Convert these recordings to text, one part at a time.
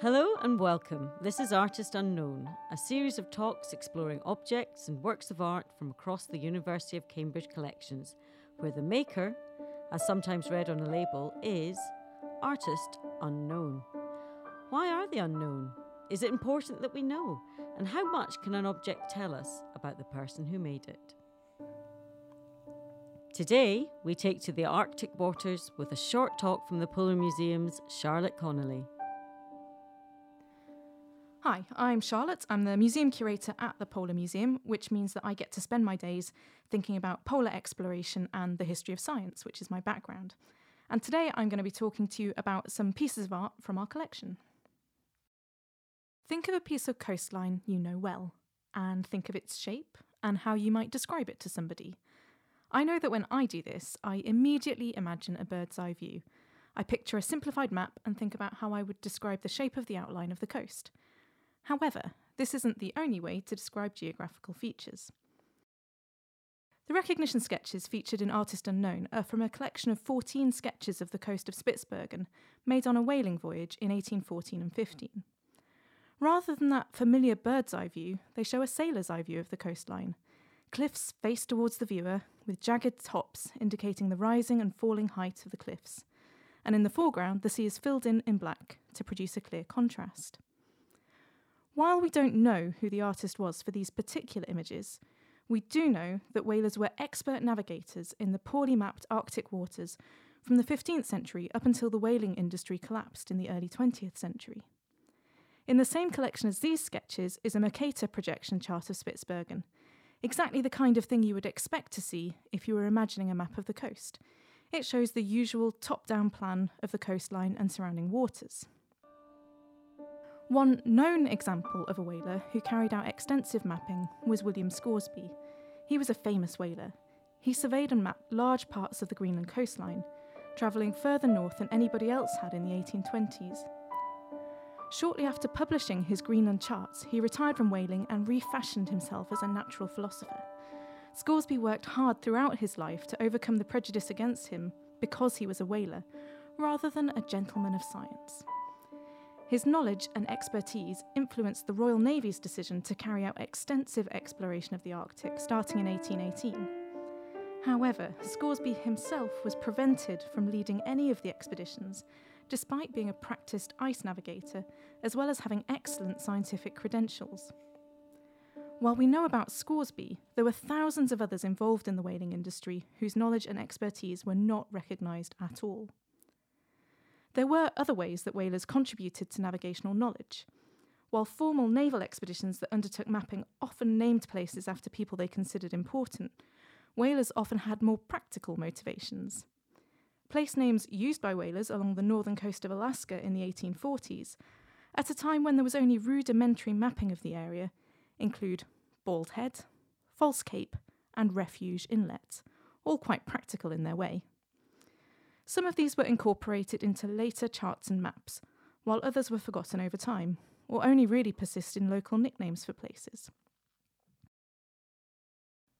Hello and welcome. This is Artist Unknown, a series of talks exploring objects and works of art from across the University of Cambridge collections, where the maker, as sometimes read on a label, is Artist Unknown. Why are they unknown? Is it important that we know? And how much can an object tell us about the person who made it? Today, we take to the Arctic waters with a short talk from the Polar Museum's Charlotte Connelly. Hi, I'm Charlotte. I'm the museum curator at the Polar Museum, which means that I get to spend my days thinking about polar exploration and the history of science, which is my background. And today I'm going to be talking to you about some pieces of art from our collection. Think of a piece of coastline you know well, and think of its shape and how you might describe it to somebody. I know that when I do this, I immediately imagine a bird's eye view. I picture a simplified map and think about how I would describe the shape of the outline of the coast. However, this isn't the only way to describe geographical features. The recognition sketches featured in Artist Unknown are from a collection of 14 sketches of the coast of Spitsbergen, made on a whaling voyage in 1814 and 15. Rather than that familiar bird's eye view, they show a sailor's eye view of the coastline. Cliffs face towards the viewer, with jagged tops indicating the rising and falling height of the cliffs. And in the foreground, the sea is filled in in black to produce a clear contrast. While we don't know who the artist was for these particular images, we do know that whalers were expert navigators in the poorly mapped Arctic waters from the 15th century up until the whaling industry collapsed in the early 20th century. In the same collection as these sketches is a Mercator projection chart of Spitsbergen, exactly the kind of thing you would expect to see if you were imagining a map of the coast. It shows the usual top down plan of the coastline and surrounding waters. One known example of a whaler who carried out extensive mapping was William Scoresby. He was a famous whaler. He surveyed and mapped large parts of the Greenland coastline, travelling further north than anybody else had in the 1820s. Shortly after publishing his Greenland charts, he retired from whaling and refashioned himself as a natural philosopher. Scoresby worked hard throughout his life to overcome the prejudice against him because he was a whaler, rather than a gentleman of science. His knowledge and expertise influenced the Royal Navy's decision to carry out extensive exploration of the Arctic starting in 1818. However, Scoresby himself was prevented from leading any of the expeditions, despite being a practiced ice navigator, as well as having excellent scientific credentials. While we know about Scoresby, there were thousands of others involved in the whaling industry whose knowledge and expertise were not recognised at all. There were other ways that whalers contributed to navigational knowledge. While formal naval expeditions that undertook mapping often named places after people they considered important, whalers often had more practical motivations. Place names used by whalers along the northern coast of Alaska in the 1840s, at a time when there was only rudimentary mapping of the area, include Bald Head, False Cape, and Refuge Inlet, all quite practical in their way. Some of these were incorporated into later charts and maps, while others were forgotten over time, or only really persist in local nicknames for places.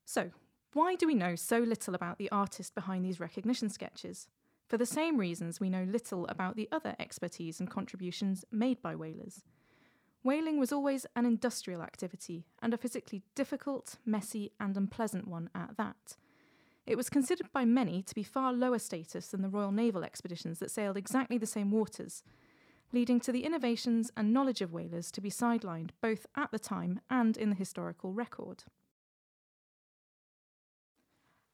So, why do we know so little about the artist behind these recognition sketches? For the same reasons we know little about the other expertise and contributions made by whalers. Whaling was always an industrial activity, and a physically difficult, messy, and unpleasant one at that. It was considered by many to be far lower status than the Royal Naval expeditions that sailed exactly the same waters, leading to the innovations and knowledge of whalers to be sidelined both at the time and in the historical record.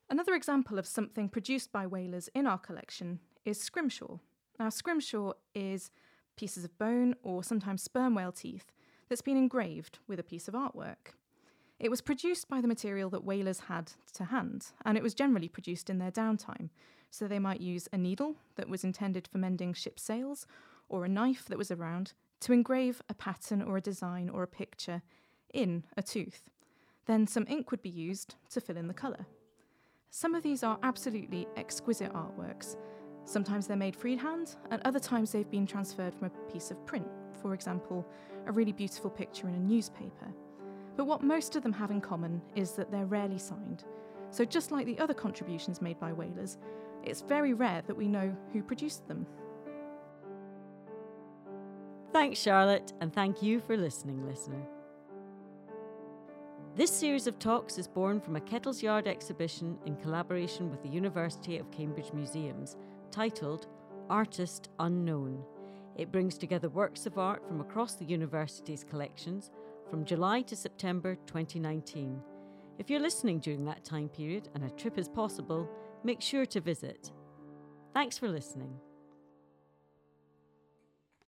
Another example of something produced by whalers in our collection is scrimshaw. Now, scrimshaw is pieces of bone or sometimes sperm whale teeth that's been engraved with a piece of artwork. It was produced by the material that whalers had to hand, and it was generally produced in their downtime. So they might use a needle that was intended for mending ship's sails, or a knife that was around, to engrave a pattern or a design or a picture in a tooth. Then some ink would be used to fill in the colour. Some of these are absolutely exquisite artworks. Sometimes they're made freehand, and other times they've been transferred from a piece of print, for example, a really beautiful picture in a newspaper. But what most of them have in common is that they're rarely signed. So, just like the other contributions made by whalers, it's very rare that we know who produced them. Thanks, Charlotte, and thank you for listening, listener. This series of talks is born from a Kettle's Yard exhibition in collaboration with the University of Cambridge Museums titled Artist Unknown. It brings together works of art from across the university's collections from July to September 2019. If you're listening during that time period and a trip is possible, make sure to visit. Thanks for listening.